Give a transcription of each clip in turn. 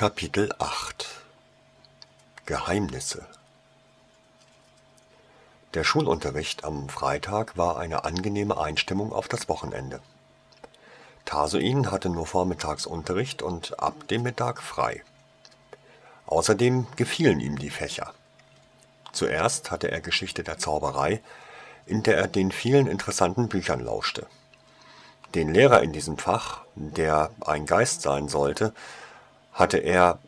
Kapitel 8 Geheimnisse Der Schulunterricht am Freitag war eine angenehme Einstimmung auf das Wochenende. Tarsoin hatte nur Vormittagsunterricht und ab dem Mittag frei. Außerdem gefielen ihm die Fächer. Zuerst hatte er Geschichte der Zauberei, in der er den vielen interessanten Büchern lauschte. Den Lehrer in diesem Fach, der ein Geist sein sollte, hatte er,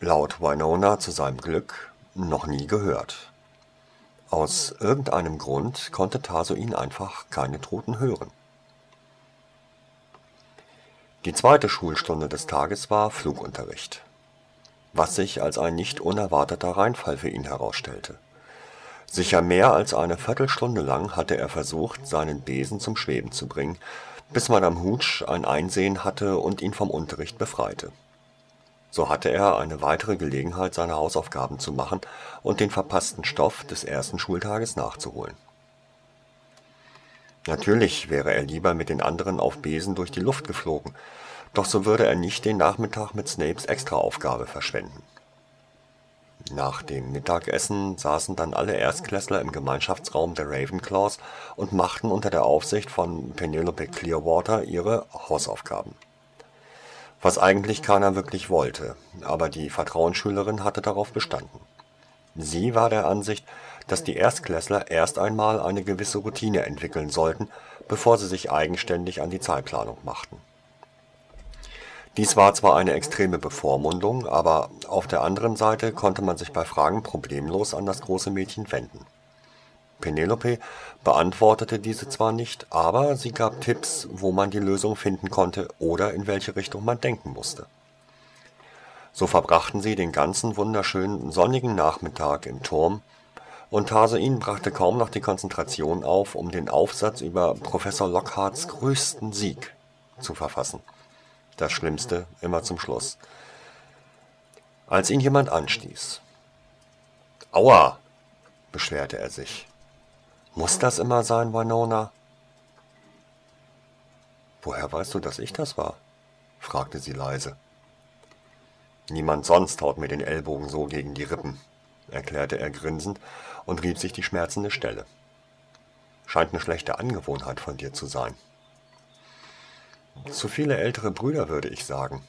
laut Winona zu seinem Glück, noch nie gehört. Aus irgendeinem Grund konnte Tarsoin einfach keine Toten hören. Die zweite Schulstunde des Tages war Flugunterricht, was sich als ein nicht unerwarteter Reinfall für ihn herausstellte. Sicher mehr als eine Viertelstunde lang hatte er versucht, seinen Besen zum Schweben zu bringen, bis Madame Hooch ein Einsehen hatte und ihn vom Unterricht befreite. So hatte er eine weitere Gelegenheit, seine Hausaufgaben zu machen und den verpassten Stoff des ersten Schultages nachzuholen. Natürlich wäre er lieber mit den anderen auf Besen durch die Luft geflogen, doch so würde er nicht den Nachmittag mit Snapes Extraaufgabe verschwenden. Nach dem Mittagessen saßen dann alle Erstklässler im Gemeinschaftsraum der Ravenclaws und machten unter der Aufsicht von Penelope Clearwater ihre Hausaufgaben. Was eigentlich keiner wirklich wollte, aber die Vertrauensschülerin hatte darauf bestanden. Sie war der Ansicht, dass die Erstklässler erst einmal eine gewisse Routine entwickeln sollten, bevor sie sich eigenständig an die Zeitplanung machten dies war zwar eine extreme Bevormundung, aber auf der anderen Seite konnte man sich bei Fragen problemlos an das große Mädchen wenden. Penelope beantwortete diese zwar nicht, aber sie gab Tipps, wo man die Lösung finden konnte oder in welche Richtung man denken musste. So verbrachten sie den ganzen wunderschönen sonnigen Nachmittag im Turm, und Tarsoin brachte kaum noch die Konzentration auf, um den Aufsatz über Professor Lockharts größten Sieg zu verfassen das Schlimmste immer zum Schluss. Als ihn jemand anstieß. Aua, beschwerte er sich. Muss das immer sein, Winona? Woher weißt du, dass ich das war? fragte sie leise. Niemand sonst haut mir den Ellbogen so gegen die Rippen, erklärte er grinsend und rieb sich die schmerzende Stelle. Scheint eine schlechte Angewohnheit von dir zu sein. Zu viele ältere Brüder, würde ich sagen.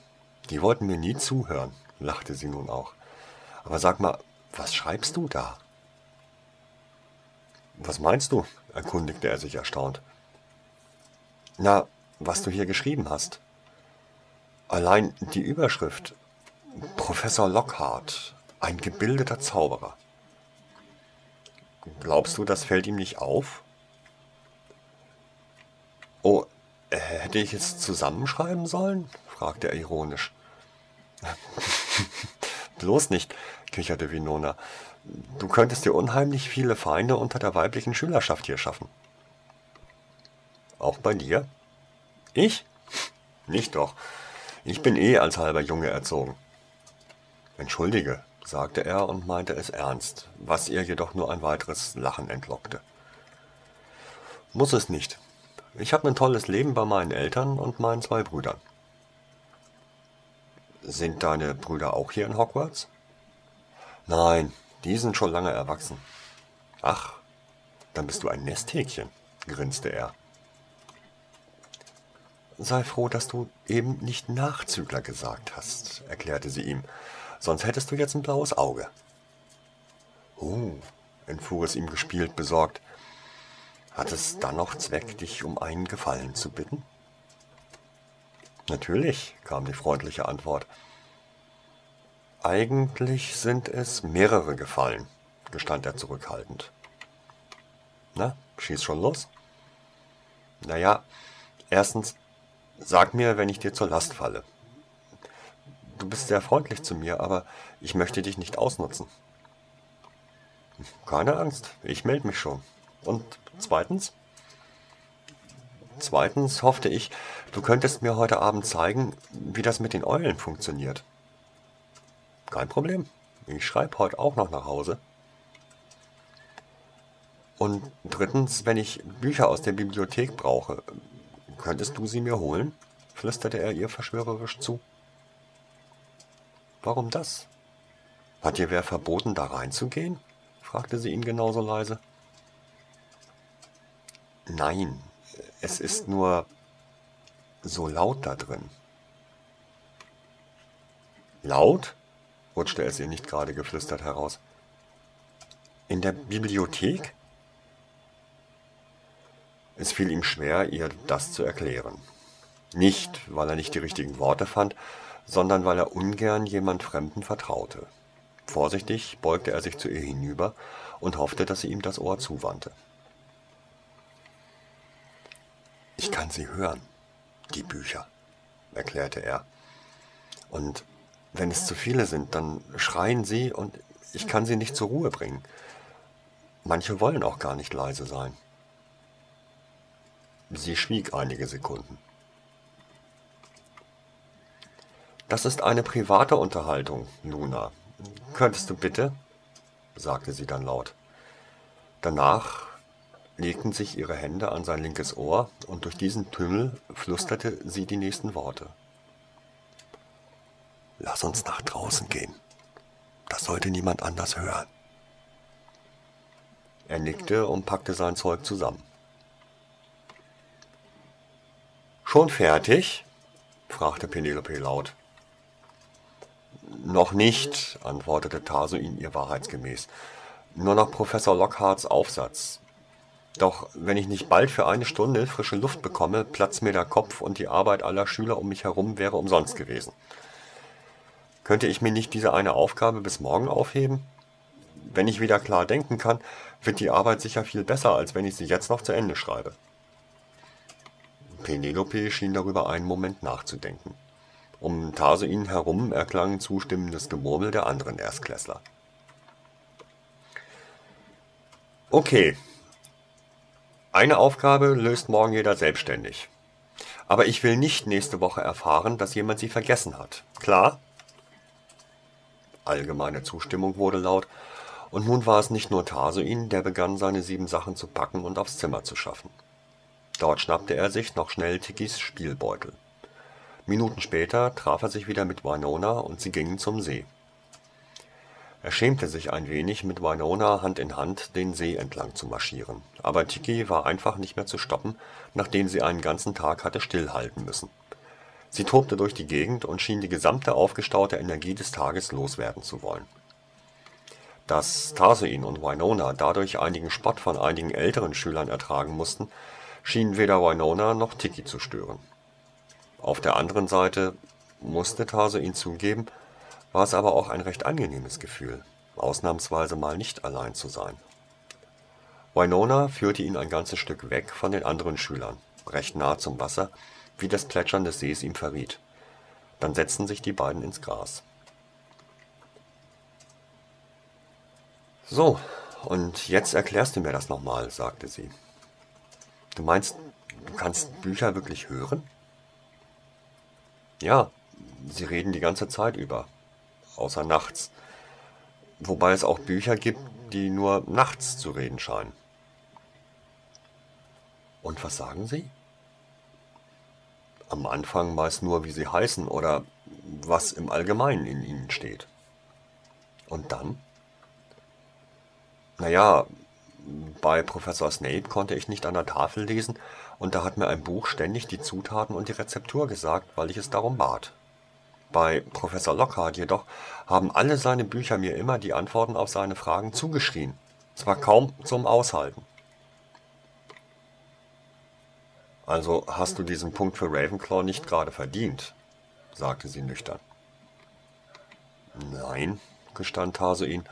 Die wollten mir nie zuhören, lachte sie nun auch. Aber sag mal, was schreibst du da? Was meinst du? erkundigte er sich erstaunt. Na, was du hier geschrieben hast. Allein die Überschrift Professor Lockhart, ein gebildeter Zauberer. Glaubst du, das fällt ihm nicht auf? Oh, äh, hätte ich es zusammenschreiben sollen? fragte er ironisch. Bloß nicht, kicherte Winona. Du könntest dir unheimlich viele Feinde unter der weiblichen Schülerschaft hier schaffen. Auch bei dir? Ich? Nicht doch. Ich bin eh als halber Junge erzogen. Entschuldige, sagte er und meinte es ernst, was ihr jedoch nur ein weiteres Lachen entlockte. Muss es nicht, ich habe ein tolles Leben bei meinen Eltern und meinen zwei Brüdern. Sind deine Brüder auch hier in Hogwarts? Nein, die sind schon lange erwachsen. Ach, dann bist du ein Nesthäkchen, grinste er. Sei froh, dass du eben nicht Nachzügler gesagt hast, erklärte sie ihm, sonst hättest du jetzt ein blaues Auge. Oh, entfuhr es ihm gespielt besorgt. Hat es dann noch Zweck, dich um einen Gefallen zu bitten? Natürlich, kam die freundliche Antwort. Eigentlich sind es mehrere Gefallen, gestand er zurückhaltend. Na, schieß schon los? Naja, erstens, sag mir, wenn ich dir zur Last falle. Du bist sehr freundlich zu mir, aber ich möchte dich nicht ausnutzen. Keine Angst, ich melde mich schon. Und zweitens? Zweitens hoffte ich, du könntest mir heute Abend zeigen, wie das mit den Eulen funktioniert. Kein Problem. Ich schreibe heute auch noch nach Hause. Und drittens, wenn ich Bücher aus der Bibliothek brauche, könntest du sie mir holen? flüsterte er ihr verschwörerisch zu. Warum das? Hat dir wer verboten, da reinzugehen? fragte sie ihn genauso leise. Nein, es ist nur so laut da drin. Laut? Rutschte es ihr nicht gerade geflüstert heraus. In der Bibliothek? Es fiel ihm schwer, ihr das zu erklären. Nicht, weil er nicht die richtigen Worte fand, sondern weil er ungern jemand Fremden vertraute. Vorsichtig beugte er sich zu ihr hinüber und hoffte, dass sie ihm das Ohr zuwandte. Ich kann sie hören, die Bücher, erklärte er. Und wenn es zu viele sind, dann schreien sie und ich kann sie nicht zur Ruhe bringen. Manche wollen auch gar nicht leise sein. Sie schwieg einige Sekunden. Das ist eine private Unterhaltung, Luna. Könntest du bitte? sagte sie dann laut. Danach legten sich ihre Hände an sein linkes Ohr, und durch diesen Tümmel flüsterte sie die nächsten Worte. Lass uns nach draußen gehen. Das sollte niemand anders hören. Er nickte und packte sein Zeug zusammen. Schon fertig? fragte Penelope laut. Noch nicht, antwortete Tarsuin ihr wahrheitsgemäß. Nur noch Professor Lockharts Aufsatz. Doch wenn ich nicht bald für eine Stunde frische Luft bekomme, platzt mir der Kopf und die Arbeit aller Schüler um mich herum wäre umsonst gewesen. Könnte ich mir nicht diese eine Aufgabe bis morgen aufheben? Wenn ich wieder klar denken kann, wird die Arbeit sicher viel besser, als wenn ich sie jetzt noch zu Ende schreibe. Penelope schien darüber einen Moment nachzudenken. Um Tarsuin herum erklang zustimmendes Gemurmel der anderen Erstklässler. Okay. Eine Aufgabe löst morgen jeder selbstständig. Aber ich will nicht nächste Woche erfahren, dass jemand sie vergessen hat. Klar? Allgemeine Zustimmung wurde laut, und nun war es nicht nur Tarsuin, der begann, seine sieben Sachen zu packen und aufs Zimmer zu schaffen. Dort schnappte er sich noch schnell Tikis Spielbeutel. Minuten später traf er sich wieder mit Winona und sie gingen zum See. Er schämte sich ein wenig, mit Winona Hand in Hand den See entlang zu marschieren, aber Tiki war einfach nicht mehr zu stoppen, nachdem sie einen ganzen Tag hatte stillhalten müssen. Sie tobte durch die Gegend und schien die gesamte aufgestaute Energie des Tages loswerden zu wollen. Dass Tarsuin und Winona dadurch einigen Spott von einigen älteren Schülern ertragen mussten, schien weder Winona noch Tiki zu stören auf der anderen Seite musste Taso ihn zugeben, war es aber auch ein recht angenehmes Gefühl, ausnahmsweise mal nicht allein zu sein. Winona führte ihn ein ganzes Stück weg von den anderen Schülern, recht nah zum Wasser, wie das Plätschern des Sees ihm verriet. Dann setzten sich die beiden ins Gras. So, und jetzt erklärst du mir das nochmal, sagte sie. Du meinst, du kannst Bücher wirklich hören? Ja, sie reden die ganze Zeit über, außer nachts. Wobei es auch Bücher gibt, die nur nachts zu reden scheinen. Und was sagen sie? Am Anfang meist nur, wie sie heißen oder was im Allgemeinen in ihnen steht. Und dann? Naja, bei Professor Snape konnte ich nicht an der Tafel lesen, und da hat mir ein Buch ständig die Zutaten und die Rezeptur gesagt, weil ich es darum bat. Bei Professor Lockhart jedoch haben alle seine Bücher mir immer die Antworten auf seine Fragen zugeschrien. Es war kaum zum Aushalten. Also hast du diesen Punkt für Ravenclaw nicht gerade verdient, sagte sie nüchtern. Nein, gestand Tarsuin.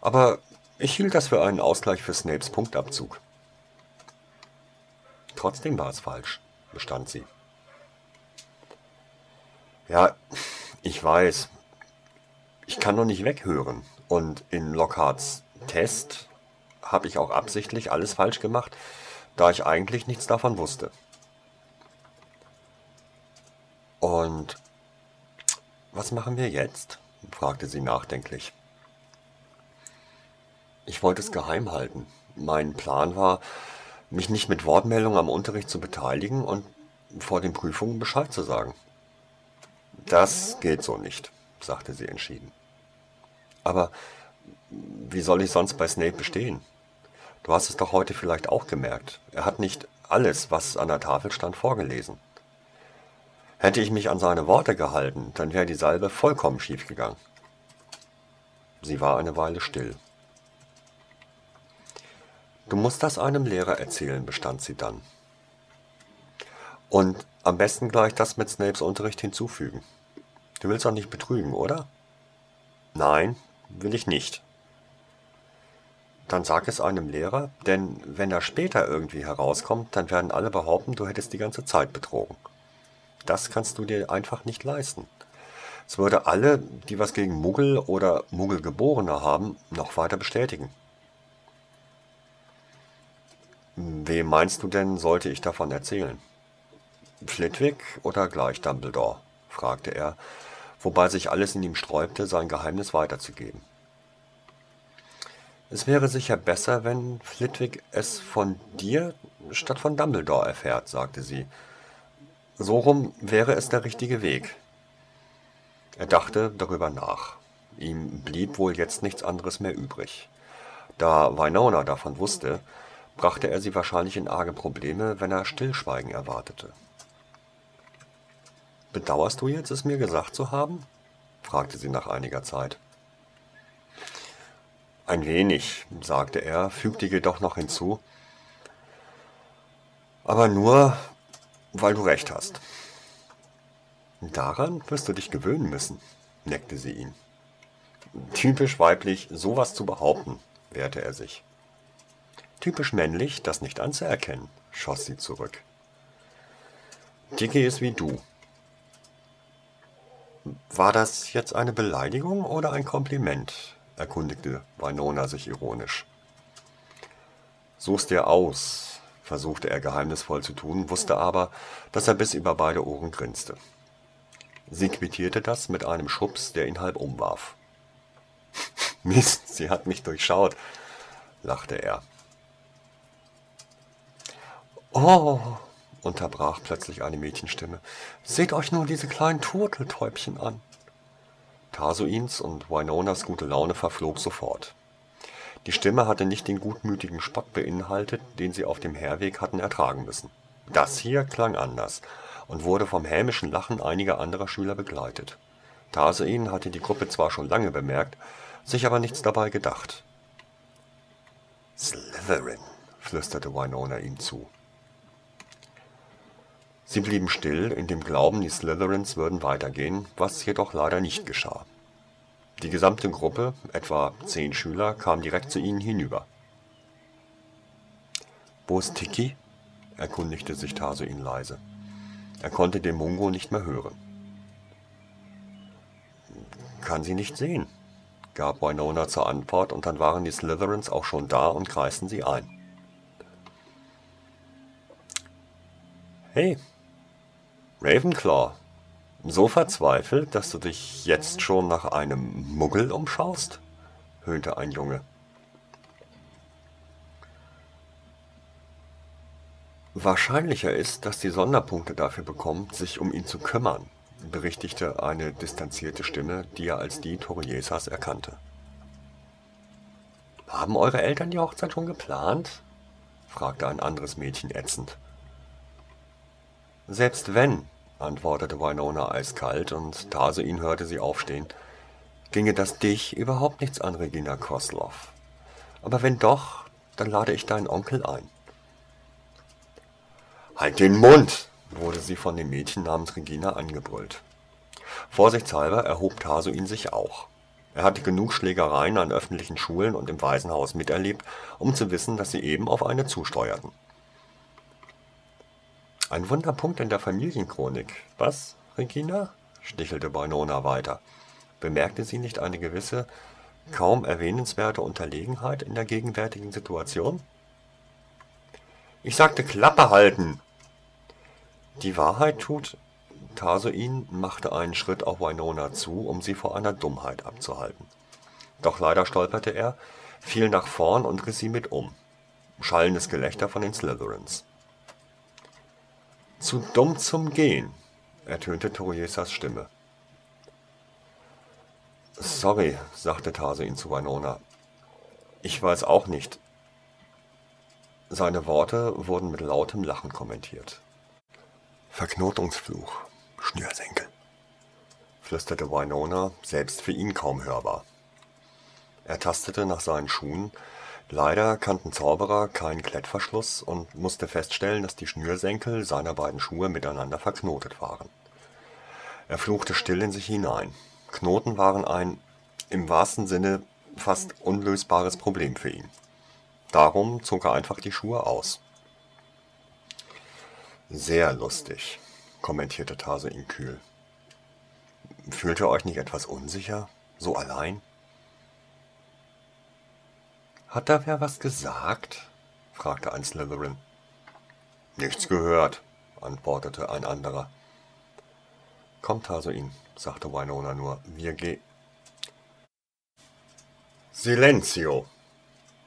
Aber ich hielt das für einen Ausgleich für Snapes Punktabzug. Trotzdem war es falsch, bestand sie. Ja, ich weiß. Ich kann noch nicht weghören. Und in Lockharts Test habe ich auch absichtlich alles falsch gemacht, da ich eigentlich nichts davon wusste. Und was machen wir jetzt? fragte sie nachdenklich. Ich wollte es geheim halten. Mein Plan war, mich nicht mit Wortmeldung am Unterricht zu beteiligen und vor den Prüfungen Bescheid zu sagen. Das geht so nicht, sagte sie entschieden. Aber wie soll ich sonst bei Snape bestehen? Du hast es doch heute vielleicht auch gemerkt. Er hat nicht alles, was an der Tafel stand, vorgelesen. Hätte ich mich an seine Worte gehalten, dann wäre die Salbe vollkommen schiefgegangen. Sie war eine Weile still. Du musst das einem Lehrer erzählen, bestand sie dann. Und am besten gleich das mit Snapes Unterricht hinzufügen. Du willst doch nicht betrügen, oder? Nein, will ich nicht. Dann sag es einem Lehrer, denn wenn er später irgendwie herauskommt, dann werden alle behaupten, du hättest die ganze Zeit betrogen. Das kannst du dir einfach nicht leisten. Es würde alle, die was gegen Muggel oder Muggelgeborene haben, noch weiter bestätigen. Wem meinst du denn, sollte ich davon erzählen? Flitwick oder gleich Dumbledore? fragte er, wobei sich alles in ihm sträubte, sein Geheimnis weiterzugeben. Es wäre sicher besser, wenn Flitwick es von dir statt von Dumbledore erfährt, sagte sie. So rum wäre es der richtige Weg. Er dachte darüber nach. Ihm blieb wohl jetzt nichts anderes mehr übrig. Da Winona davon wusste, brachte er sie wahrscheinlich in arge Probleme, wenn er Stillschweigen erwartete. Bedauerst du jetzt, es mir gesagt zu haben? fragte sie nach einiger Zeit. Ein wenig, sagte er, fügte jedoch noch hinzu. Aber nur, weil du recht hast. Daran wirst du dich gewöhnen müssen, neckte sie ihn. Typisch weiblich, sowas zu behaupten, wehrte er sich. Typisch männlich, das nicht anzuerkennen, schoss sie zurück. Dicky ist wie du, war das jetzt eine Beleidigung oder ein Kompliment? Erkundigte Winona sich ironisch. Such's dir aus, versuchte er geheimnisvoll zu tun, wusste aber, dass er bis über beide Ohren grinste. Sie quittierte das mit einem Schubs, der ihn halb umwarf. Mist, sie hat mich durchschaut, lachte er. Oh, unterbrach plötzlich eine Mädchenstimme. Seht euch nur diese kleinen Turteltäubchen an. Tarsoins und Winonas gute Laune verflog sofort. Die Stimme hatte nicht den gutmütigen Spott beinhaltet, den sie auf dem Herweg hatten ertragen müssen. Das hier klang anders und wurde vom hämischen Lachen einiger anderer Schüler begleitet. Tarsoin hatte die Gruppe zwar schon lange bemerkt, sich aber nichts dabei gedacht. Slytherin, flüsterte Winona ihm zu. Sie blieben still, in dem Glauben, die Slytherins würden weitergehen, was jedoch leider nicht geschah. Die gesamte Gruppe, etwa zehn Schüler, kam direkt zu ihnen hinüber. Wo ist Tiki? erkundigte sich Taso ihn leise. Er konnte den Mungo nicht mehr hören. Kann sie nicht sehen, gab Winona zur Antwort, und dann waren die Slytherins auch schon da und kreisten sie ein. Hey, Ravenclaw, so verzweifelt, dass du dich jetzt schon nach einem Muggel umschaust? höhnte ein Junge. Wahrscheinlicher ist, dass die Sonderpunkte dafür bekommt, sich um ihn zu kümmern, berichtigte eine distanzierte Stimme, die er als die Toriesas erkannte. Haben eure Eltern die Hochzeit schon geplant? fragte ein anderes Mädchen ätzend. Selbst wenn, antwortete Winona eiskalt, und ihn hörte sie aufstehen, ginge das dich überhaupt nichts an, Regina Kosloff. Aber wenn doch, dann lade ich deinen Onkel ein. Halt den Mund! wurde sie von dem Mädchen namens Regina angebrüllt. Vorsichtshalber erhob Taso sich auch. Er hatte genug Schlägereien an öffentlichen Schulen und im Waisenhaus miterlebt, um zu wissen, dass sie eben auf eine zusteuerten. Ein Wunderpunkt in der Familienchronik. Was, Regina? stichelte Winona weiter. Bemerkte sie nicht eine gewisse, kaum erwähnenswerte Unterlegenheit in der gegenwärtigen Situation? Ich sagte Klappe halten! Die Wahrheit tut, Tarsoin machte einen Schritt auf Winona zu, um sie vor einer Dummheit abzuhalten. Doch leider stolperte er, fiel nach vorn und riss sie mit um. Schallendes Gelächter von den Slytherins. Zu dumm zum Gehen, ertönte Toriesas Stimme. Sorry, sagte Tarsuin zu Winona. Ich weiß auch nicht. Seine Worte wurden mit lautem Lachen kommentiert. Verknotungsfluch, Schnürsenkel, flüsterte Winona, selbst für ihn kaum hörbar. Er tastete nach seinen Schuhen. Leider kannten Zauberer keinen Klettverschluss und musste feststellen, dass die Schnürsenkel seiner beiden Schuhe miteinander verknotet waren. Er fluchte still in sich hinein. Knoten waren ein, im wahrsten Sinne, fast unlösbares Problem für ihn. Darum zog er einfach die Schuhe aus. Sehr lustig, kommentierte Tarsuin kühl. Fühlt ihr euch nicht etwas unsicher? So allein? Hat da wer was gesagt? fragte ein Slytherin. Nichts gehört, antwortete ein anderer. Kommt, Tarsuin, sagte Winona nur, wir gehen. Silenzio,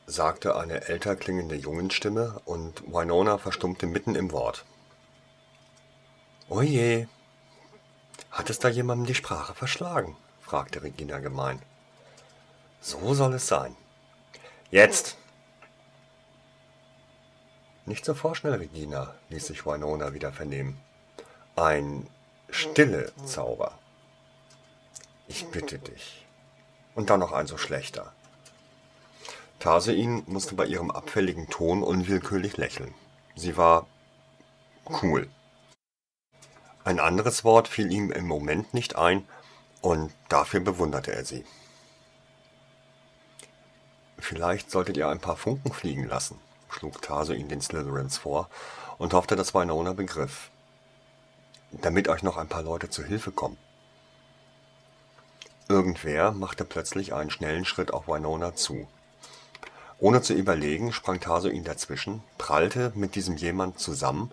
sagte eine älter klingende Jungenstimme, und Winona verstummte mitten im Wort. Oje, hat es da jemandem die Sprache verschlagen? fragte Regina gemein. So soll es sein. Jetzt! Nicht so vorschnell, Regina, ließ sich Winona wieder vernehmen. Ein stille Zauber. Ich bitte dich. Und dann noch ein so schlechter. Tarsein musste bei ihrem abfälligen Ton unwillkürlich lächeln. Sie war cool. Ein anderes Wort fiel ihm im Moment nicht ein, und dafür bewunderte er sie. Vielleicht solltet ihr ein paar Funken fliegen lassen, schlug Tarsuin den Slytherins vor und hoffte, dass Winona begriff. Damit euch noch ein paar Leute zu Hilfe kommen. Irgendwer machte plötzlich einen schnellen Schritt auf Winona zu. Ohne zu überlegen, sprang Tarsuin dazwischen, prallte mit diesem jemand zusammen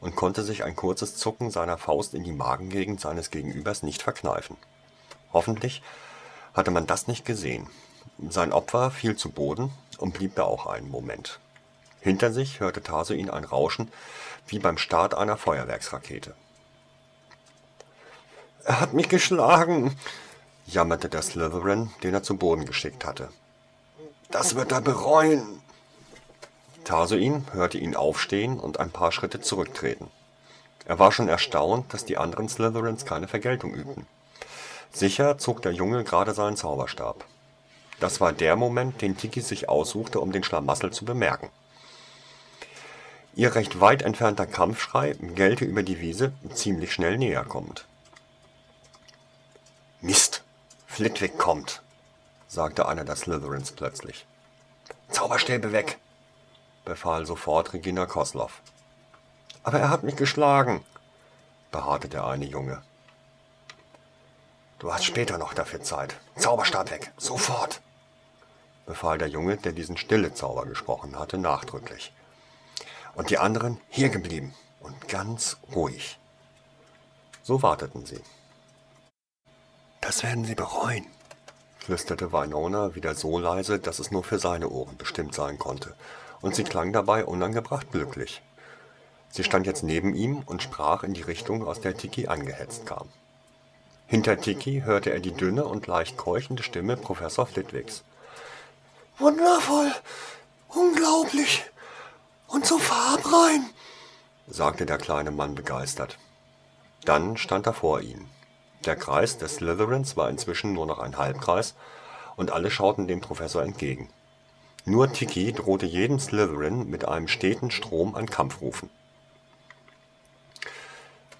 und konnte sich ein kurzes Zucken seiner Faust in die Magengegend seines Gegenübers nicht verkneifen. Hoffentlich hatte man das nicht gesehen, sein Opfer fiel zu Boden und blieb da auch einen Moment. Hinter sich hörte Tarsuin ein Rauschen wie beim Start einer Feuerwerksrakete. Er hat mich geschlagen, jammerte der Slytherin, den er zu Boden geschickt hatte. Das wird er bereuen. Tarsuin hörte ihn aufstehen und ein paar Schritte zurücktreten. Er war schon erstaunt, dass die anderen Slytherins keine Vergeltung übten. Sicher zog der Junge gerade seinen Zauberstab. Das war der Moment, den Tiki sich aussuchte, um den Schlamassel zu bemerken. Ihr recht weit entfernter Kampfschrei gellte über die Wiese, ziemlich schnell näher kommend. Mist, Flitwick kommt, sagte einer der Slytherins plötzlich. Zauberstäbe weg, befahl sofort Regina Kosloff. Aber er hat mich geschlagen, beharrte der eine Junge. Du hast später noch dafür Zeit. Zauberstab weg, sofort befahl der Junge, der diesen Stillezauber gesprochen hatte, nachdrücklich. Und die anderen hier geblieben und ganz ruhig. So warteten sie. Das werden sie bereuen, flüsterte Winona wieder so leise, dass es nur für seine Ohren bestimmt sein konnte, und sie klang dabei unangebracht glücklich. Sie stand jetzt neben ihm und sprach in die Richtung, aus der Tiki angehetzt kam. Hinter Tiki hörte er die dünne und leicht keuchende Stimme Professor Flitwigs. Wundervoll, unglaublich und so farbrein, sagte der kleine Mann begeistert. Dann stand er vor ihnen. Der Kreis des Slytherins war inzwischen nur noch ein Halbkreis, und alle schauten dem Professor entgegen. Nur Tiki drohte jedem Slytherin mit einem steten Strom an Kampfrufen.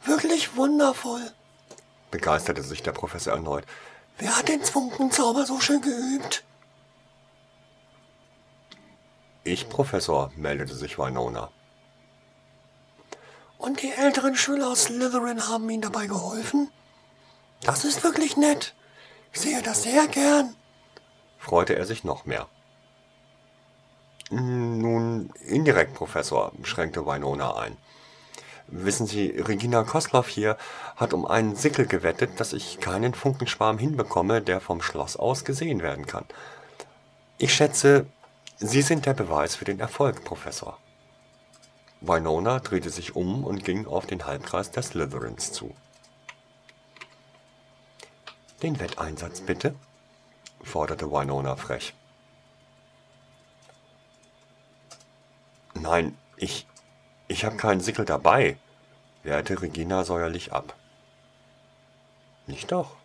Wirklich wundervoll, begeisterte sich der Professor erneut. Wer hat den Funkenzauber so schön geübt? Ich, Professor, meldete sich Winona. Und die älteren Schüler aus Slytherin haben Ihnen dabei geholfen? Das ist wirklich nett. Ich sehe das sehr gern. Freute er sich noch mehr. Nun, indirekt, Professor, schränkte Winona ein. Wissen Sie, Regina Kosloff hier hat um einen Sickel gewettet, dass ich keinen Funkenschwarm hinbekomme, der vom Schloss aus gesehen werden kann. Ich schätze, Sie sind der Beweis für den Erfolg, Professor. Winona drehte sich um und ging auf den Halbkreis der Slytherins zu. Den Wetteinsatz bitte, forderte Winona frech. Nein, ich. ich habe keinen Sickel dabei, wehrte Regina säuerlich ab. Nicht doch.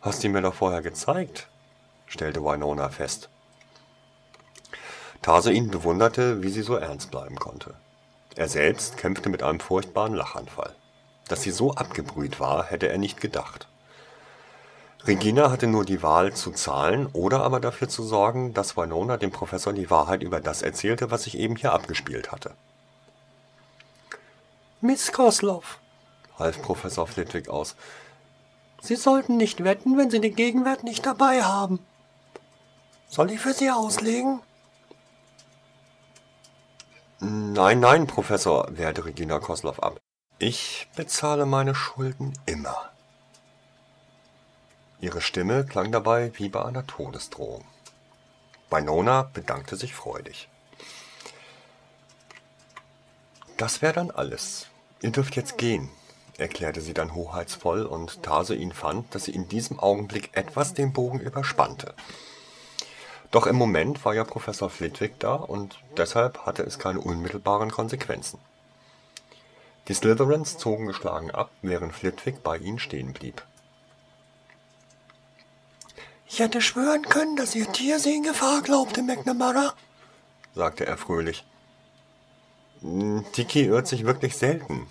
Hast ihn mir doch vorher gezeigt, stellte Winona fest. Tarsoin bewunderte, wie sie so ernst bleiben konnte. Er selbst kämpfte mit einem furchtbaren Lachanfall. Dass sie so abgebrüht war, hätte er nicht gedacht. Regina hatte nur die Wahl zu zahlen oder aber dafür zu sorgen, dass Winona dem Professor die Wahrheit über das erzählte, was sich eben hier abgespielt hatte. Miss Kosloff, half Professor Flitwick aus, Sie sollten nicht wetten, wenn Sie den Gegenwert nicht dabei haben. Soll ich für Sie auslegen? Nein, nein, Professor, wehrte Regina Kosloff ab. Ich bezahle meine Schulden immer. Ihre Stimme klang dabei wie bei einer Todesdrohung. Winona bedankte sich freudig. Das wäre dann alles. Ihr dürft jetzt gehen, erklärte sie dann hoheitsvoll, und Tarsoin fand, dass sie in diesem Augenblick etwas den Bogen überspannte. Doch im Moment war ja Professor Flitwick da, und deshalb hatte es keine unmittelbaren Konsequenzen. Die Slytherins zogen geschlagen ab, während Flitwick bei ihnen stehen blieb. Ich hätte schwören können, dass Ihr Tier Sie in Gefahr glaubte, McNamara, sagte er fröhlich. Hm, Tiki irrt sich wirklich selten,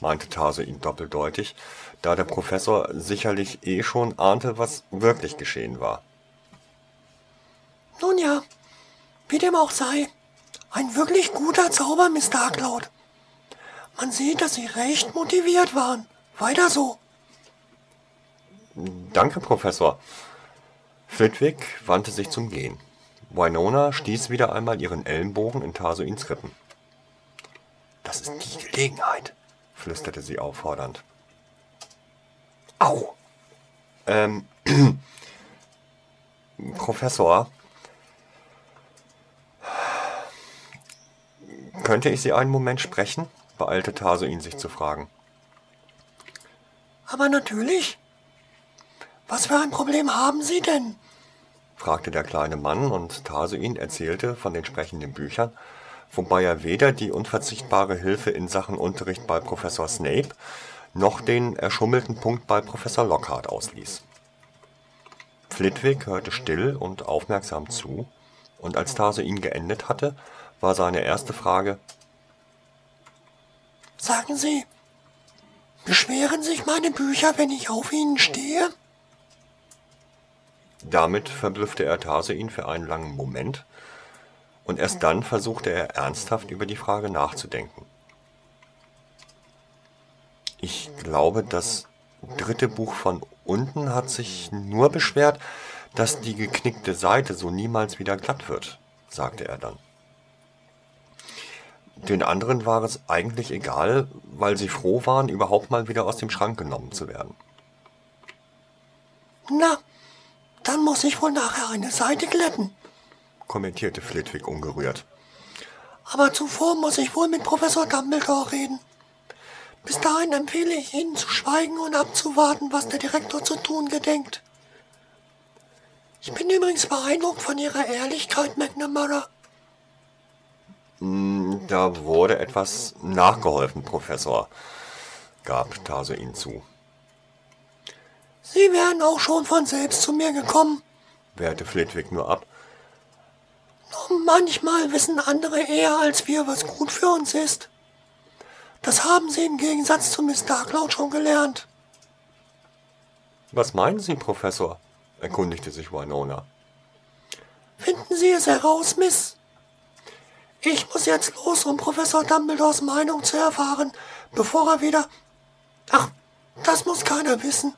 meinte Tase ihn doppeldeutig, da der Professor sicherlich eh schon ahnte, was wirklich geschehen war. Nun ja, wie dem auch sei, ein wirklich guter Zauber, Mr. Darkloud. Man sieht, dass Sie recht motiviert waren. Weiter so. Danke, Professor, Flitwick wandte sich zum Gehen. Winona stieß wieder einmal ihren Ellenbogen in Tarsoins Rippen. Das ist die Gelegenheit, flüsterte sie auffordernd. Au! Ähm, Professor, könnte ich Sie einen Moment sprechen? beeilte Tarsoin sich zu fragen. Aber natürlich. Was für ein Problem haben Sie denn? fragte der kleine Mann, und Tarsuin erzählte von den sprechenden Büchern, wobei er weder die unverzichtbare Hilfe in Sachen Unterricht bei Professor Snape noch den erschummelten Punkt bei Professor Lockhart ausließ. Flitwick hörte still und aufmerksam zu, und als Tarsuin geendet hatte, war seine erste Frage Sagen Sie, beschweren sich meine Bücher, wenn ich auf ihnen stehe? Damit verblüffte er Tarsein für einen langen Moment, und erst dann versuchte er ernsthaft über die Frage nachzudenken. Ich glaube, das dritte Buch von unten hat sich nur beschwert, dass die geknickte Seite so niemals wieder glatt wird, sagte er dann. Den anderen war es eigentlich egal, weil sie froh waren, überhaupt mal wieder aus dem Schrank genommen zu werden. Na, dann muss ich wohl nachher eine Seite glätten, kommentierte Flitwick ungerührt. Aber zuvor muss ich wohl mit Professor Dumbledore reden. Bis dahin empfehle ich Ihnen zu schweigen und abzuwarten, was der Direktor zu tun gedenkt. Ich bin übrigens beeindruckt von Ihrer Ehrlichkeit, McNamara. Da wurde etwas nachgeholfen, Professor, gab Taso ihn zu. Sie wären auch schon von selbst zu mir gekommen, wehrte Flitwick nur ab. Nur manchmal wissen andere eher als wir, was gut für uns ist. Das haben Sie im Gegensatz zu Miss Darkloud schon gelernt. Was meinen Sie, Professor? erkundigte sich Winona. Finden Sie es heraus, Miss. Ich muss jetzt los, um Professor Dumbledores Meinung zu erfahren, bevor er wieder. Ach, das muss keiner wissen.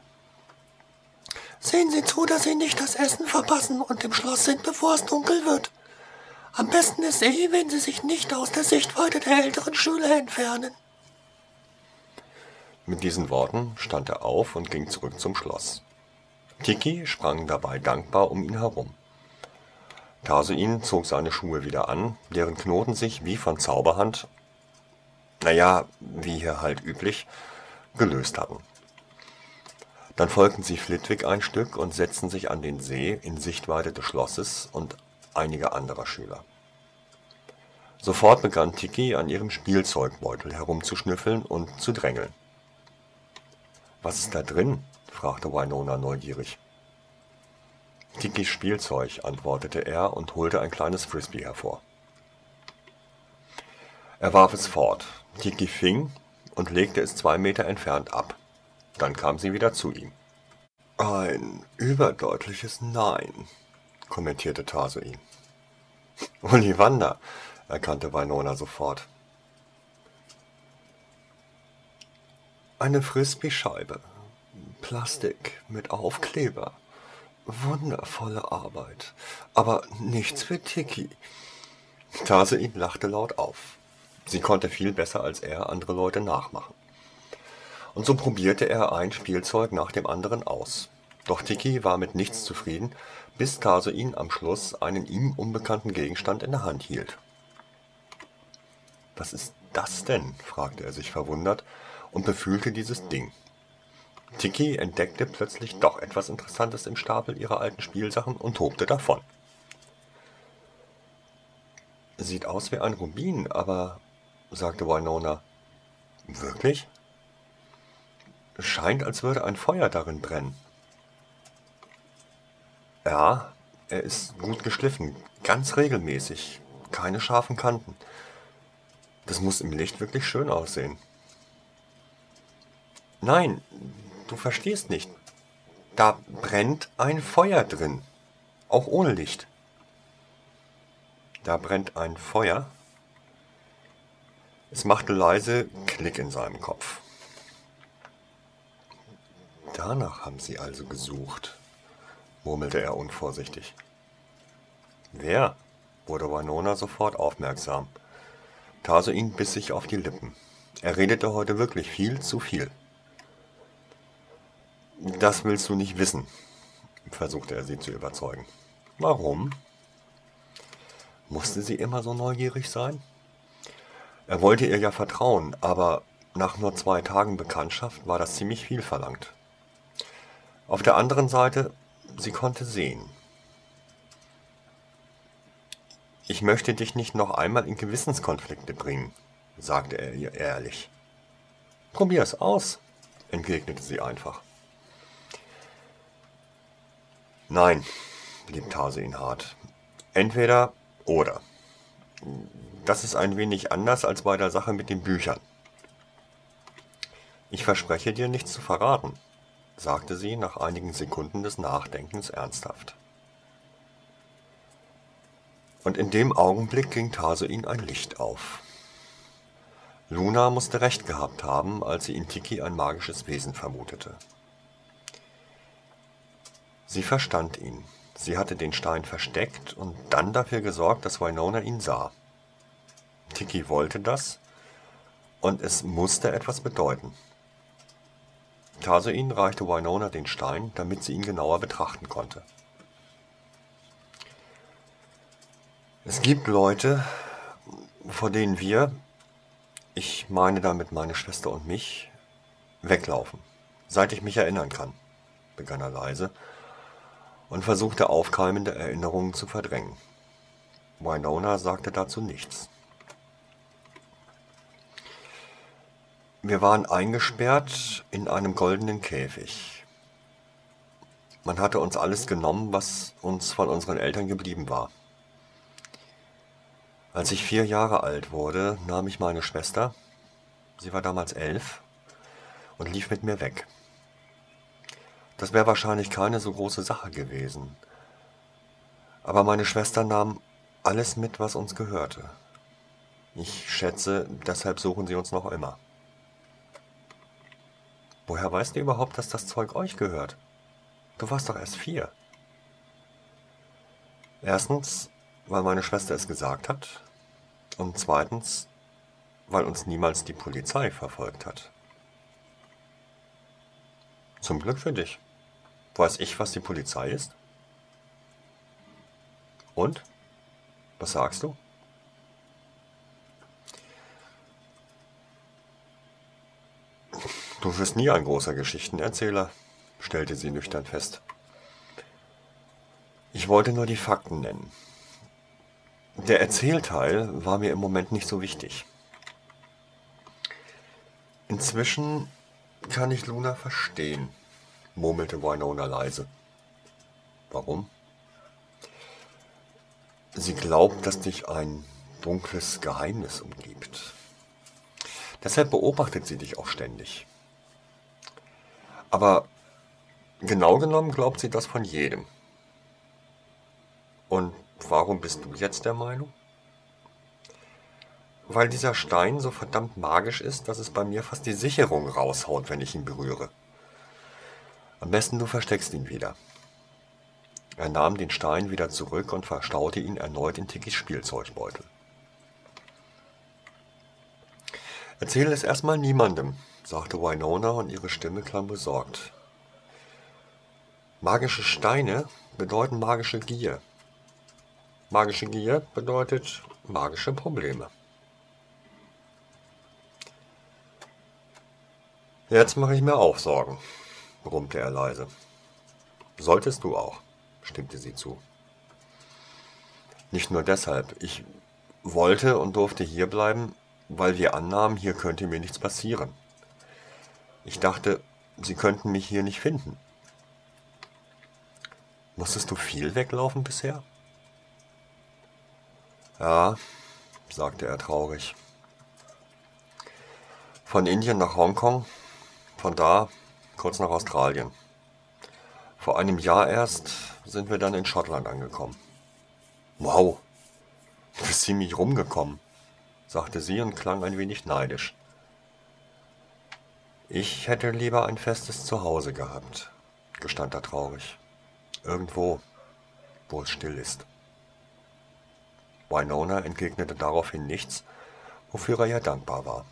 Sehen Sie zu, dass Sie nicht das Essen verpassen und im Schloss sind, bevor es dunkel wird. Am besten ist eh, wenn Sie sich nicht aus der Sichtweite der älteren Schüler entfernen. Mit diesen Worten stand er auf und ging zurück zum Schloss. Tiki sprang dabei dankbar um ihn herum. Tarsuin zog seine Schuhe wieder an, deren Knoten sich wie von Zauberhand, naja, wie hier halt üblich, gelöst hatten. Dann folgten sie Flitwick ein Stück und setzten sich an den See in Sichtweite des Schlosses und einiger anderer Schüler. Sofort begann Tiki an ihrem Spielzeugbeutel herumzuschnüffeln und zu drängeln. Was ist da drin? fragte Winona neugierig. Tikis Spielzeug, antwortete er und holte ein kleines Frisbee hervor. Er warf es fort. Tiki fing und legte es zwei Meter entfernt ab. Dann kam sie wieder zu ihm. Ein überdeutliches Nein, kommentierte Tarsoin. Ollivander, erkannte Winona sofort. Eine Frisbee-Scheibe. Plastik mit Aufkleber. Wundervolle Arbeit. Aber nichts für Tiki. Tarsein lachte laut auf. Sie konnte viel besser als er andere Leute nachmachen. Und so probierte er ein Spielzeug nach dem anderen aus. Doch Tiki war mit nichts zufrieden, bis Tarsoin am Schluss einen ihm unbekannten Gegenstand in der Hand hielt. Was ist das denn? fragte er sich verwundert und befühlte dieses Ding. Tiki entdeckte plötzlich doch etwas Interessantes im Stapel ihrer alten Spielsachen und tobte davon. Sieht aus wie ein Rubin, aber, sagte Winona. Wirklich? Scheint, als würde ein Feuer darin brennen. Ja, er ist gut geschliffen, ganz regelmäßig, keine scharfen Kanten. Das muss im Licht wirklich schön aussehen. Nein, du verstehst nicht. Da brennt ein Feuer drin, auch ohne Licht. Da brennt ein Feuer? Es machte leise Klick in seinem Kopf. Danach haben sie also gesucht, murmelte er unvorsichtig. Wer? wurde Winona sofort aufmerksam. Tarsoin biss sich auf die Lippen. Er redete heute wirklich viel zu viel. Das willst du nicht wissen, versuchte er sie zu überzeugen. Warum? Musste sie immer so neugierig sein? Er wollte ihr ja vertrauen, aber nach nur zwei Tagen Bekanntschaft war das ziemlich viel verlangt. Auf der anderen Seite, sie konnte sehen. Ich möchte dich nicht noch einmal in Gewissenskonflikte bringen, sagte er ihr ehrlich. Probier es aus, entgegnete sie einfach. Nein, blieb Tarsin hart. Entweder oder. Das ist ein wenig anders als bei der Sache mit den Büchern. Ich verspreche dir nichts zu verraten, sagte sie nach einigen Sekunden des Nachdenkens ernsthaft. Und in dem Augenblick ging Tarsoin ein Licht auf. Luna musste recht gehabt haben, als sie in Tiki ein magisches Wesen vermutete. Sie verstand ihn. Sie hatte den Stein versteckt und dann dafür gesorgt, dass Winona ihn sah. Tiki wollte das und es musste etwas bedeuten. Tarsoin reichte Winona den Stein, damit sie ihn genauer betrachten konnte. Es gibt Leute, vor denen wir, ich meine damit meine Schwester und mich, weglaufen, seit ich mich erinnern kann, begann er leise und versuchte aufkeimende Erinnerungen zu verdrängen. Winona sagte dazu nichts. Wir waren eingesperrt in einem goldenen Käfig. Man hatte uns alles genommen, was uns von unseren Eltern geblieben war. Als ich vier Jahre alt wurde, nahm ich meine Schwester, sie war damals elf, und lief mit mir weg. Das wäre wahrscheinlich keine so große Sache gewesen. Aber meine Schwester nahm alles mit, was uns gehörte. Ich schätze, deshalb suchen sie uns noch immer. Woher weißt du überhaupt, dass das Zeug euch gehört? Du warst doch erst vier. Erstens, weil meine Schwester es gesagt hat. Und zweitens, weil uns niemals die Polizei verfolgt hat. Zum Glück für dich. Weiß ich, was die Polizei ist? Und? Was sagst du? Du wirst nie ein großer Geschichtenerzähler, stellte sie nüchtern fest. Ich wollte nur die Fakten nennen. Der Erzählteil war mir im Moment nicht so wichtig. Inzwischen kann ich Luna verstehen, murmelte Winona leise. Warum? Sie glaubt, dass dich ein dunkles Geheimnis umgibt. Deshalb beobachtet sie dich auch ständig. Aber genau genommen glaubt sie das von jedem. Und warum bist du jetzt der Meinung? Weil dieser Stein so verdammt magisch ist, dass es bei mir fast die Sicherung raushaut, wenn ich ihn berühre. Am besten du versteckst ihn wieder. Er nahm den Stein wieder zurück und verstaute ihn erneut in Tikis Spielzeugbeutel. Erzähle es erstmal niemandem, sagte Winona und ihre Stimme klang besorgt. Magische Steine bedeuten magische Gier. Magische Gier bedeutet magische Probleme. Jetzt mache ich mir auch Sorgen, brummte er leise. Solltest du auch stimmte sie zu. Nicht nur deshalb. Ich wollte und durfte hierbleiben, weil wir annahmen, hier könnte mir nichts passieren. Ich dachte, sie könnten mich hier nicht finden. Musstest du viel weglaufen bisher? Ja, sagte er traurig. Von Indien nach Hongkong, von da kurz nach Australien. Vor einem Jahr erst sind wir dann in Schottland angekommen. Wow, du bist ziemlich rumgekommen, sagte sie und klang ein wenig neidisch. Ich hätte lieber ein festes Zuhause gehabt, gestand er traurig. Irgendwo, wo es still ist. Winona entgegnete daraufhin nichts, wofür er ihr dankbar war.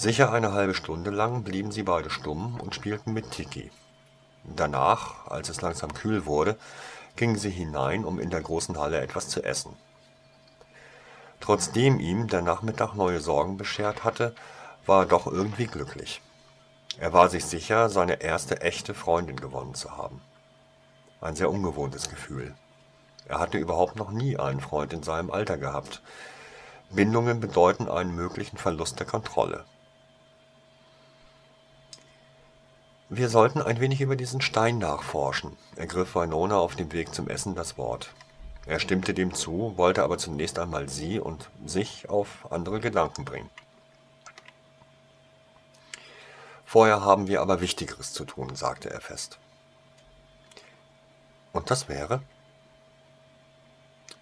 Sicher eine halbe Stunde lang blieben sie beide stumm und spielten mit Tiki, Danach, als es langsam kühl wurde, gingen sie hinein, um in der großen Halle etwas zu essen. Trotzdem ihm der Nachmittag neue Sorgen beschert hatte, war er doch irgendwie glücklich. Er war sich sicher, seine erste echte Freundin gewonnen zu haben. Ein sehr ungewohntes Gefühl. Er hatte überhaupt noch nie einen Freund in seinem Alter gehabt. Bindungen bedeuten einen möglichen Verlust der Kontrolle. Wir sollten ein wenig über diesen Stein nachforschen, ergriff Winona auf dem Weg zum Essen das Wort. Er stimmte dem zu, wollte aber zunächst einmal sie und sich auf andere Gedanken bringen. Vorher haben wir aber Wichtigeres zu tun, sagte er fest. Und das wäre?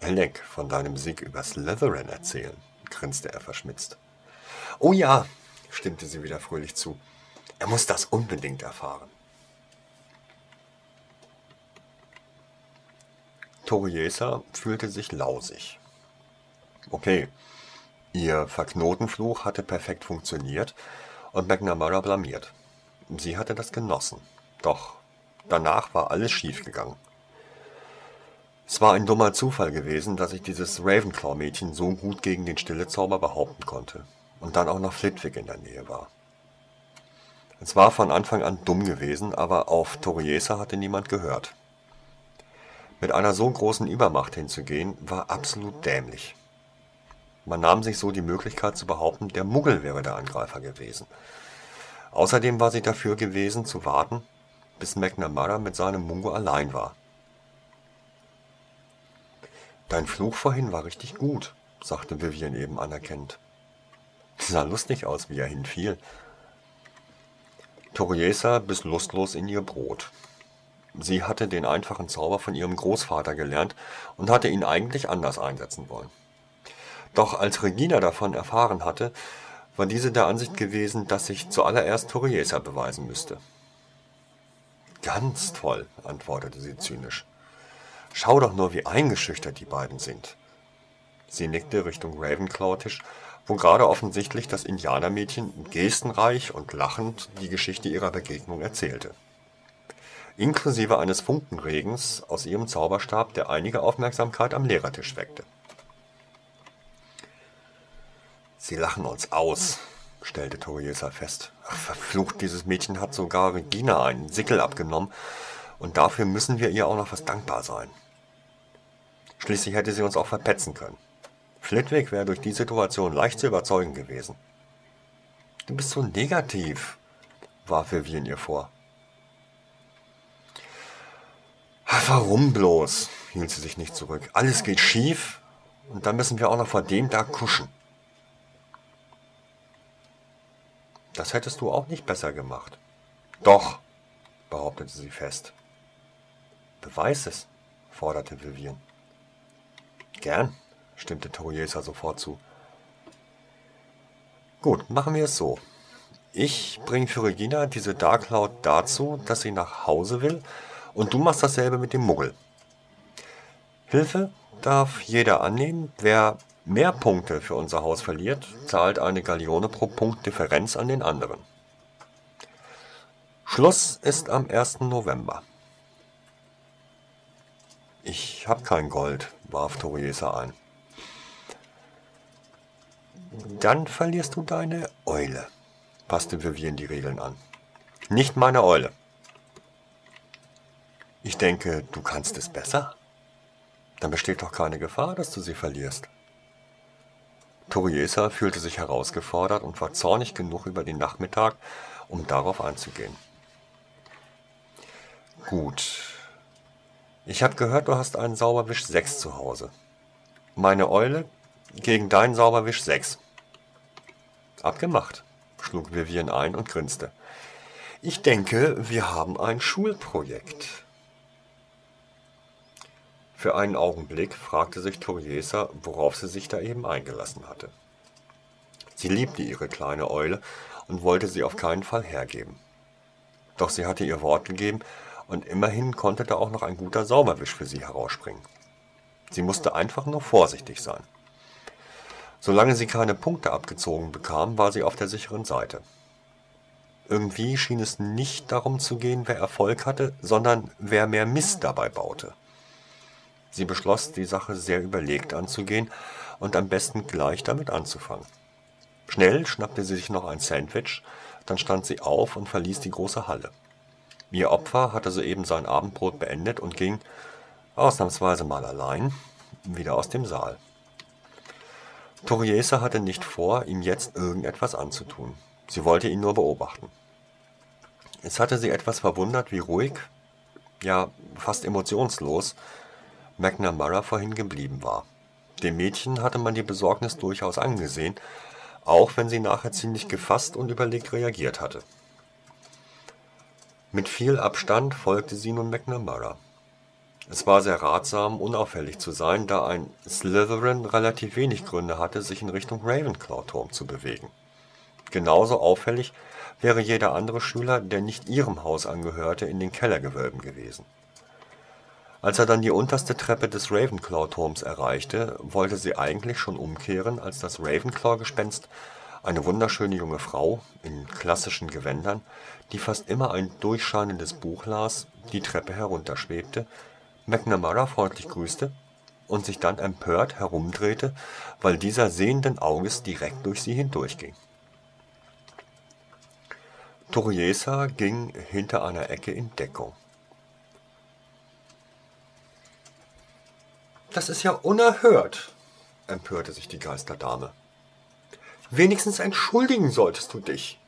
Alec von deinem Sieg über Slytherin erzählen, grinste er verschmitzt. Oh ja, stimmte sie wieder fröhlich zu. Er muss das unbedingt erfahren. Toriesa fühlte sich lausig. Okay, ihr Verknotenfluch hatte perfekt funktioniert und McNamara blamiert. Sie hatte das genossen. Doch danach war alles schiefgegangen. Es war ein dummer Zufall gewesen, dass ich dieses Ravenclaw-Mädchen so gut gegen den Stillezauber behaupten konnte. Und dann auch noch Flitwick in der Nähe war. Es war von Anfang an dumm gewesen, aber auf Toriesa hatte niemand gehört. Mit einer so großen Übermacht hinzugehen, war absolut dämlich. Man nahm sich so die Möglichkeit zu behaupten, der Muggel wäre der Angreifer gewesen. Außerdem war sie dafür gewesen, zu warten, bis McNamara mit seinem Mungo allein war. Dein Fluch vorhin war richtig gut, sagte Vivian eben anerkennend. Sah lustig aus, wie er hinfiel. Toriesa biss lustlos in ihr Brot. Sie hatte den einfachen Zauber von ihrem Großvater gelernt und hatte ihn eigentlich anders einsetzen wollen. Doch als Regina davon erfahren hatte, war diese der Ansicht gewesen, dass sich zuallererst Toriesa beweisen müsste. Ganz toll, antwortete sie zynisch. Schau doch nur, wie eingeschüchtert die beiden sind. Sie nickte Richtung Ravenclaw-Tisch wo gerade offensichtlich das Indianermädchen gestenreich und lachend die Geschichte ihrer Begegnung erzählte. Inklusive eines Funkenregens aus ihrem Zauberstab, der einige Aufmerksamkeit am Lehrertisch weckte. Sie lachen uns aus, stellte Toriesa fest. Ach, verflucht, dieses Mädchen hat sogar Regina einen Sickel abgenommen, und dafür müssen wir ihr auch noch was dankbar sein. Schließlich hätte sie uns auch verpetzen können. Flitwick wäre durch die Situation leicht zu überzeugen gewesen. Du bist so negativ, warf Vivian ihr vor. Warum bloß? hielt sie sich nicht zurück. Alles geht schief und dann müssen wir auch noch vor dem da kuschen. Das hättest du auch nicht besser gemacht. Doch, behauptete sie fest. Beweis es, forderte Vivian. Gern, stimmte Toriesa sofort zu. Gut, machen wir es so. Ich bringe für Regina diese Dark Cloud dazu, dass sie nach Hause will, und du machst dasselbe mit dem Muggel. Hilfe darf jeder annehmen. Wer mehr Punkte für unser Haus verliert, zahlt eine Galeone pro Punkt Differenz an den anderen. Schluss ist am 1. November. Ich hab kein Gold, warf Toriesa ein. Dann verlierst du deine Eule, passte Vivian die Regeln an. Nicht meine Eule. Ich denke, du kannst es besser. Dann besteht doch keine Gefahr, dass du sie verlierst. Toriesa fühlte sich herausgefordert und war zornig genug über den Nachmittag, um darauf einzugehen. Gut. Ich habe gehört, du hast einen Sauberwisch 6 zu Hause. Meine Eule gegen deinen Sauberwisch 6. Abgemacht, schlug Vivian ein und grinste. Ich denke, wir haben ein Schulprojekt. Für einen Augenblick fragte sich Toriesa, worauf sie sich da eben eingelassen hatte. Sie liebte ihre kleine Eule und wollte sie auf keinen Fall hergeben. Doch sie hatte ihr Wort gegeben, und immerhin konnte da auch noch ein guter Sauberwisch für sie herausspringen. Sie musste einfach nur vorsichtig sein. Solange sie keine Punkte abgezogen bekam, war sie auf der sicheren Seite. Irgendwie schien es nicht darum zu gehen, wer Erfolg hatte, sondern wer mehr Mist dabei baute. Sie beschloss, die Sache sehr überlegt anzugehen und am besten gleich damit anzufangen. Schnell schnappte sie sich noch ein Sandwich, dann stand sie auf und verließ die große Halle. Ihr Opfer hatte soeben sein Abendbrot beendet und ging, ausnahmsweise mal allein, wieder aus dem Saal. Toriesa hatte nicht vor, ihm jetzt irgendetwas anzutun. Sie wollte ihn nur beobachten. Es hatte sie etwas verwundert, wie ruhig, ja fast emotionslos, McNamara vorhin geblieben war. Dem Mädchen hatte man die Besorgnis durchaus angesehen, auch wenn sie nachher ziemlich gefasst und überlegt reagiert hatte. Mit viel Abstand folgte sie nun McNamara. Es war sehr ratsam, unauffällig zu sein, da ein Slytherin relativ wenig Gründe hatte, sich in Richtung Ravenclaw-Turm zu bewegen. Genauso auffällig wäre jeder andere Schüler, der nicht ihrem Haus angehörte, in den Kellergewölben gewesen als er dann die unterste Treppe des Ravenclaw-Turms erreichte, wollte sie eigentlich schon umkehren, als das Ravenclaw-Gespenst, eine wunderschöne junge Frau in klassischen Gewändern, die fast immer ein durchscheinendes Buch las, die Treppe herunterschwebte, McNamara freundlich grüßte und sich dann empört herumdrehte, weil dieser sehenden Auges direkt durch sie hindurchging. Toriesa ging hinter einer Ecke in Deckung Das ist ja unerhört, empörte sich die Geisterdame. Wenigstens entschuldigen solltest du dich.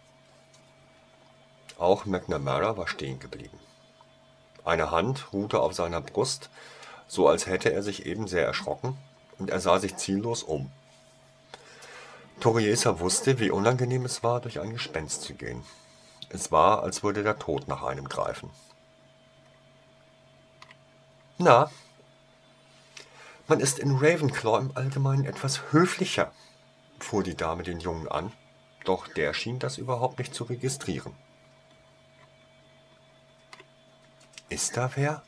Auch McNamara war stehen geblieben. Eine Hand ruhte auf seiner Brust, so als hätte er sich eben sehr erschrocken, und er sah sich ziellos um. Toriesa wusste, wie unangenehm es war, durch ein Gespenst zu gehen. Es war, als würde der Tod nach einem greifen. Na, man ist in Ravenclaw im Allgemeinen etwas höflicher, fuhr die Dame den Jungen an, doch der schien das überhaupt nicht zu registrieren. Ist da wer?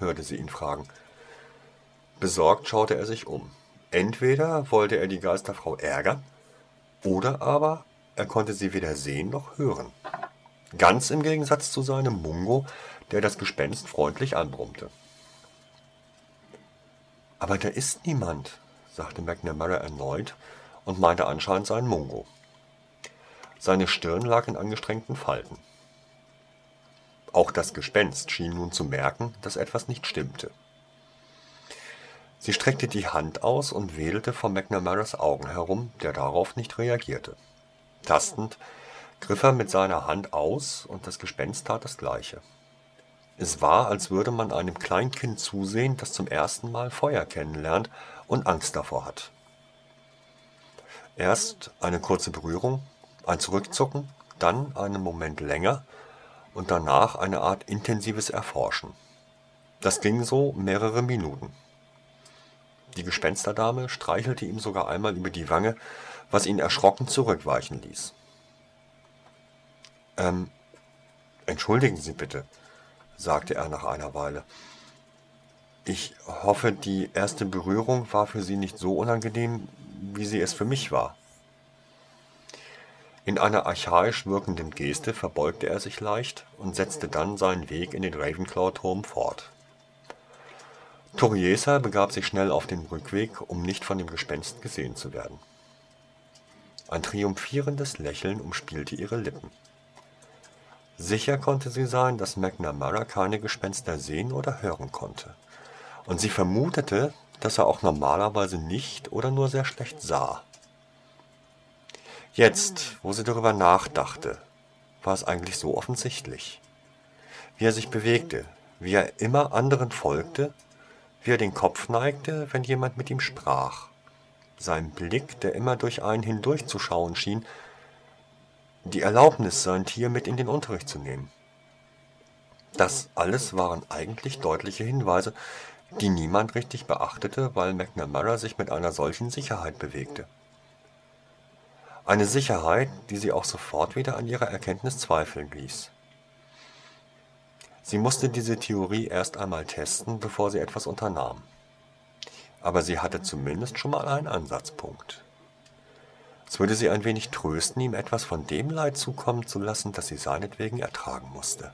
hörte sie ihn fragen. Besorgt schaute er sich um. Entweder wollte er die Geisterfrau ärgern, oder aber er konnte sie weder sehen noch hören. Ganz im Gegensatz zu seinem Mungo, der das Gespenst freundlich anbrummte. Aber da ist niemand, sagte McNamara erneut und meinte anscheinend seinen Mungo. Seine Stirn lag in angestrengten Falten. Auch das Gespenst schien nun zu merken, dass etwas nicht stimmte. Sie streckte die Hand aus und wedelte vor McNamaras Augen herum, der darauf nicht reagierte. Tastend griff er mit seiner Hand aus, und das Gespenst tat das Gleiche. Es war, als würde man einem Kleinkind zusehen, das zum ersten Mal Feuer kennenlernt und Angst davor hat. Erst eine kurze Berührung, ein Zurückzucken, dann einen Moment länger und danach eine Art intensives Erforschen. Das ging so mehrere Minuten. Die Gespensterdame streichelte ihm sogar einmal über die Wange, was ihn erschrocken zurückweichen ließ. Ähm, entschuldigen Sie bitte, sagte er nach einer Weile. Ich hoffe, die erste Berührung war für Sie nicht so unangenehm, wie sie es für mich war. In einer archaisch wirkenden Geste verbeugte er sich leicht und setzte dann seinen Weg in den Ravenclaw-Turm fort. Toriesa begab sich schnell auf den Rückweg, um nicht von dem Gespenst gesehen zu werden. Ein triumphierendes Lächeln umspielte ihre Lippen. Sicher konnte sie sein, dass McNamara keine Gespenster sehen oder hören konnte. Und sie vermutete, dass er auch normalerweise nicht oder nur sehr schlecht sah. Jetzt, wo sie darüber nachdachte, war es eigentlich so offensichtlich. Wie er sich bewegte, wie er immer anderen folgte, wie er den Kopf neigte, wenn jemand mit ihm sprach. Sein Blick, der immer durch einen hindurchzuschauen schien, die Erlaubnis, sein Tier mit in den Unterricht zu nehmen. Das alles waren eigentlich deutliche Hinweise, die niemand richtig beachtete, weil McNamara sich mit einer solchen Sicherheit bewegte. Eine Sicherheit, die sie auch sofort wieder an ihrer Erkenntnis zweifeln ließ. Sie musste diese Theorie erst einmal testen, bevor sie etwas unternahm. Aber sie hatte zumindest schon mal einen Ansatzpunkt. Es würde sie ein wenig trösten, ihm etwas von dem Leid zukommen zu lassen, das sie seinetwegen ertragen musste.